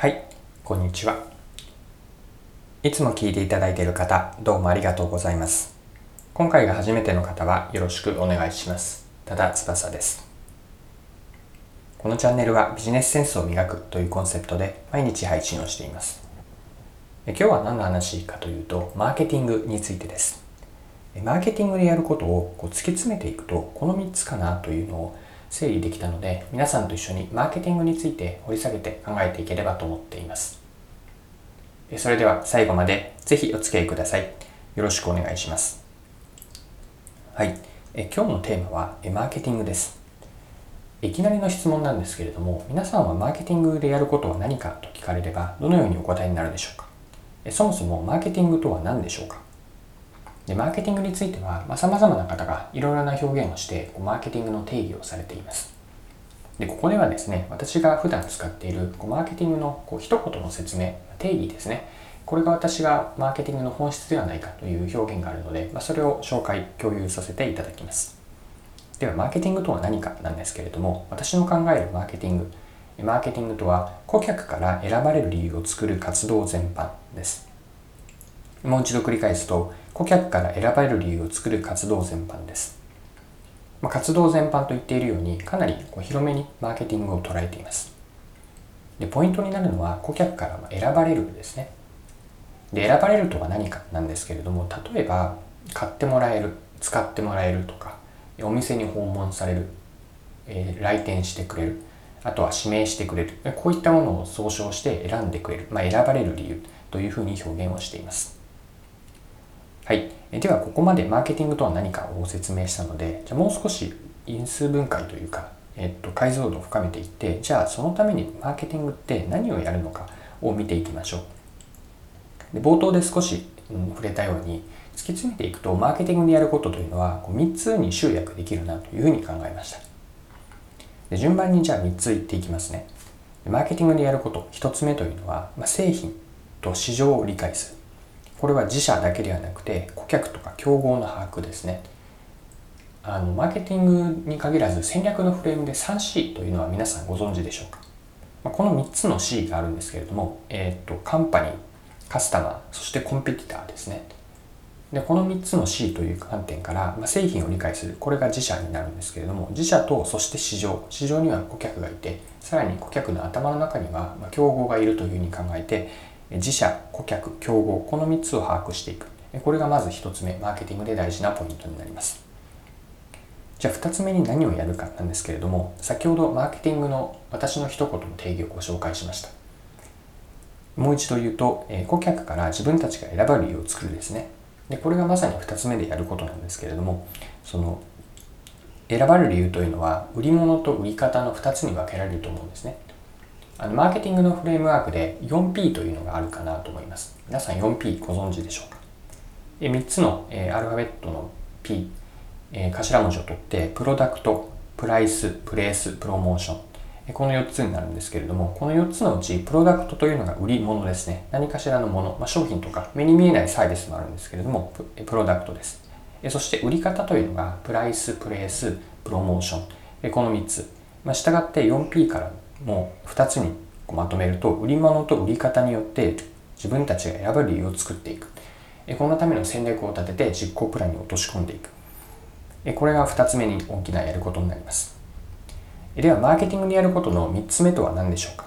はい、こんにちは。いつも聞いていただいている方、どうもありがとうございます。今回が初めての方はよろしくお願いします。多田翼です。このチャンネルはビジネスセンスを磨くというコンセプトで毎日配信をしています。今日は何の話かというと、マーケティングについてです。マーケティングでやることをこう突き詰めていくと、この3つかなというのを整理できたので、皆さんと一緒にマーケティングについて掘り下げて考えていければと思っています。それでは最後までぜひお付き合いください。よろしくお願いします。はい。え今日のテーマはマーケティングです。いきなりの質問なんですけれども、皆さんはマーケティングでやることは何かと聞かれれば、どのようにお答えになるでしょうかそもそもマーケティングとは何でしょうかでマーケティングについては、まあ、様々な方がいろいろな表現をして、こうマーケティングの定義をされています。で、ここではですね、私が普段使っているこうマーケティングのこう一言の説明、定義ですね。これが私がマーケティングの本質ではないかという表現があるので、まあ、それを紹介、共有させていただきます。では、マーケティングとは何かなんですけれども、私の考えるマーケティング、マーケティングとは顧客から選ばれる理由を作る活動全般です。もう一度繰り返すと、顧客から選ばれる理由を作る活動全般です。まあ、活動全般と言っているように、かなりこう広めにマーケティングを捉えています。で、ポイントになるのは顧客から選ばれるですね。で、選ばれるとは何かなんですけれども、例えば、買ってもらえる、使ってもらえるとか、お店に訪問される、えー来店してくれる、あとは指名してくれる、こういったものを総称して選んでくれる、まあ、選ばれる理由というふうに表現をしています。はい。では、ここまでマーケティングとは何かを説明したので、じゃあもう少し因数分解というか、えっと、解像度を深めていって、じゃあそのためにマーケティングって何をやるのかを見ていきましょう。で冒頭で少し、うん、触れたように、突き詰めていくと、マーケティングでやることというのは、こう3つに集約できるなというふうに考えました。で順番にじゃあ3つ言っていきますね。マーケティングでやること、1つ目というのは、まあ、製品と市場を理解する。これは自社だけではなくて顧客とか競合の把握ですね。あのマーケティングに限らず戦略のフレームで 3C というのは皆さんご存知でしょうか、まあ、この3つの C があるんですけれども、えー、とカンパニーカスタマーそしてコンペティターですね。でこの3つの C という観点から、まあ、製品を理解するこれが自社になるんですけれども自社とそして市場市場には顧客がいてさらに顧客の頭の中には、ま、競合がいるというふうに考えて自社、顧客、競合、この3つを把握していく。これがまず1つ目、マーケティングで大事なポイントになります。じゃあ2つ目に何をやるかなんですけれども、先ほどマーケティングの私の一言の定義をご紹介しました。もう一度言うと、え顧客から自分たちが選ばれる理由を作るですね。で、これがまさに2つ目でやることなんですけれども、その、選ばれる理由というのは、売り物と売り方の2つに分けられると思うんですね。あのマーケティングのフレームワークで 4P というのがあるかなと思います。皆さん 4P ご存知でしょうか？え ?3 つの、えーアルファベットの P、えー頭文字を取って、プロダクト、プライス、プレイス、プロモーション。えこの4つになるんですけれども、この4つのうち、プロダクトというのが売り物ですね。何かしらのもの、まあ、商品とか目に見えないサービスもあるんですけれども、ププロダクトです。えそして売り方というのが、プライス、プレイス、プロモーション。えこの3つ。まあ、従って 4P からもう2つにまとめると、売り物と売り方によって自分たちが選ぶ理由を作っていく。このための戦略を立てて実行プランに落とし込んでいく。これが2つ目に大きなやることになります。では、マーケティングでやることの3つ目とは何でしょうか？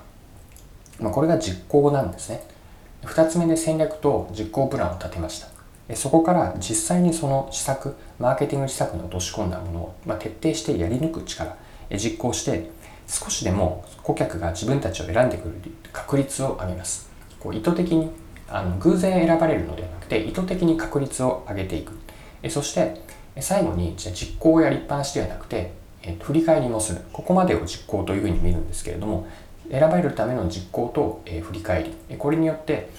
まあ、これが実行なんですね。2つ目で戦略と実行プランを立てました。そこから実際にその施策、マーケティング施策に落とし込んだものを、まあ、徹底してやり抜く力、実行して少しでも顧客が自分たちを選んでくる確率を上げます。こう意図的にあの偶然選ばれるのではなくて意図的に確率を上げていく。えそして最後にじゃ実行やりっぱなしではなくて、え振り返りもする。ここまでを実行というふうに見るんですけれども選ばれるための実行と、え振り返り。これによって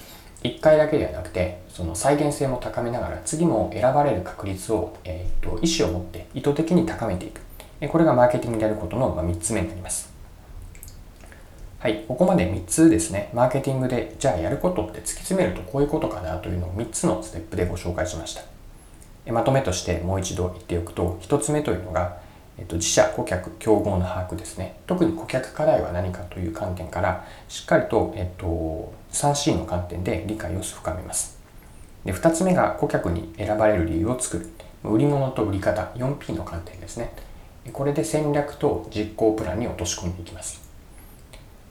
1回だけではなくてその再現性も高めながら次も選ばれる確率を、えー、と意思を持って意図的に高めていく。これがマーケティングでやることの3つ目になります。はい、ここまで3つですね、マーケティングでじゃあやることって突き詰めるとこういうことかなというのを3つのステップでご紹介しました。まとめとしてもう一度言っておくと、1つ目というのがえっと、自社顧客競合の把握ですね。特に顧客課題は何かという観点からしっかりと、えっと、3C の観点で理解を深めます。で2つ目が顧客に選ばれる理由を作る。売り物と売り方 4P の観点ですね。これで戦略と実行プランに落とし込んでいきます。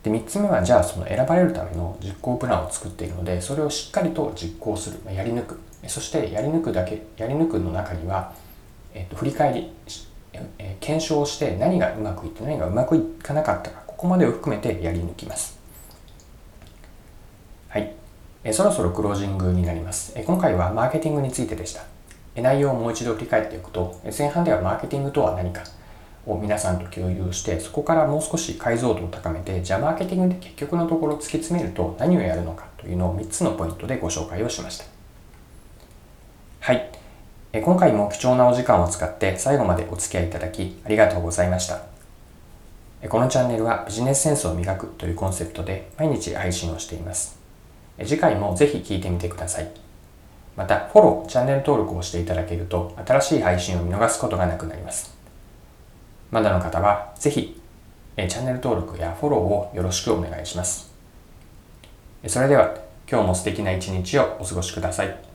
で3つ目はじゃあその選ばれるための実行プランを作っているのでそれをしっかりと実行する。やり抜く。そしてやり抜くだけやり抜くの中には、えっと、振り返り、え検証して何がうまくいって何がうまくいかなかったかここまでを含めてやり抜きます。はい。えそろそろクロージングになります。え今回はマーケティングについてでした。内容をもう一度振り返っていくと前半ではマーケティングとは何か。を皆さんと共有してそこからもう少し解像度を高めてじゃあマーケティングで結局のところ突き詰めると何をやるのかというのを3つのポイントでご紹介をしました。はい。今回も貴重なお時間を使って最後までお付き合いいただきありがとうございました。このチャンネルはビジネスセンスを磨くというコンセプトで毎日配信をしています。次回もぜひ聴いてみてください。またフォロー、チャンネル登録をしていただけると新しい配信を見逃すことがなくなります。まだの方はぜひチャンネル登録やフォローをよろしくお願いします。それでは今日も素敵な一日をお過ごしください。